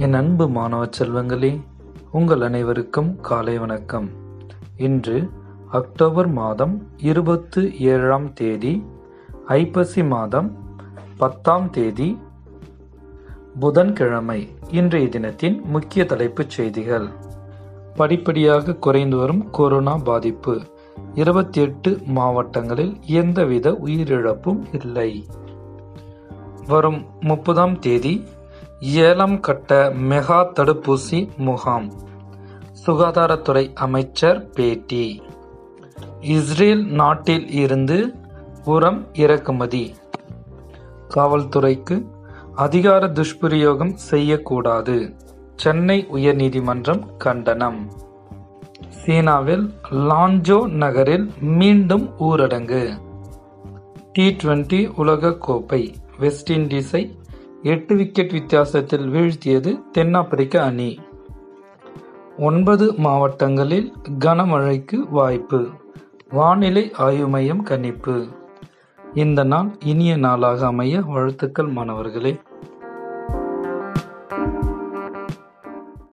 என் அன்பு மாணவ செல்வங்களே உங்கள் அனைவருக்கும் காலை வணக்கம். இன்று அக்டோபர் மாதம் இருபத்து ஏழாம் தேதி ஐப்பசி மாதம் பத்தாம் தேதி புதன்கிழமை இன்றைய தினத்தின் முக்கிய தலைப்புச் செய்திகள். படிப்படியாக குறைந்து வரும் கொரோனா பாதிப்பு. இருபத்தி எட்டு மாவட்டங்களில் எந்தவித உயிரிழப்பும் இல்லை. வரும் முப்பதாம் தேதி ஏலம் கட்ட மெகா தடுப்பூசி முகாம். சுகாதாரத்துறை அமைச்சர் பேட்டி. இஸ்ரேல் நாட்டில் இருந்து உரம் இறக்குமதி. காவல்துறைக்கு அதிகார துஷ்பிரயோகம் செய்யக்கூடாது. சென்னை உயர்நீதிமன்றம் கண்டனம். சீனாவில் லான்ஜோ நகரில் மீண்டும் ஊரடங்கு. டி டுவெண்டி உலக கோப்பை வெஸ்ட் இண்டீஸை எட்டு விக்கெட் வித்தியாசத்தில் வீழ்த்தியது தென்னாப்பிரிக்க அணி. ஒன்பது மாவட்டங்களில் கனமழைக்கு வாய்ப்பு. வானிலை ஆய்வு மையம் கணிப்பு. இந்த நாள் இனிய நாளாக அமைய வாழ்த்துக்கள் மாணவர்களே.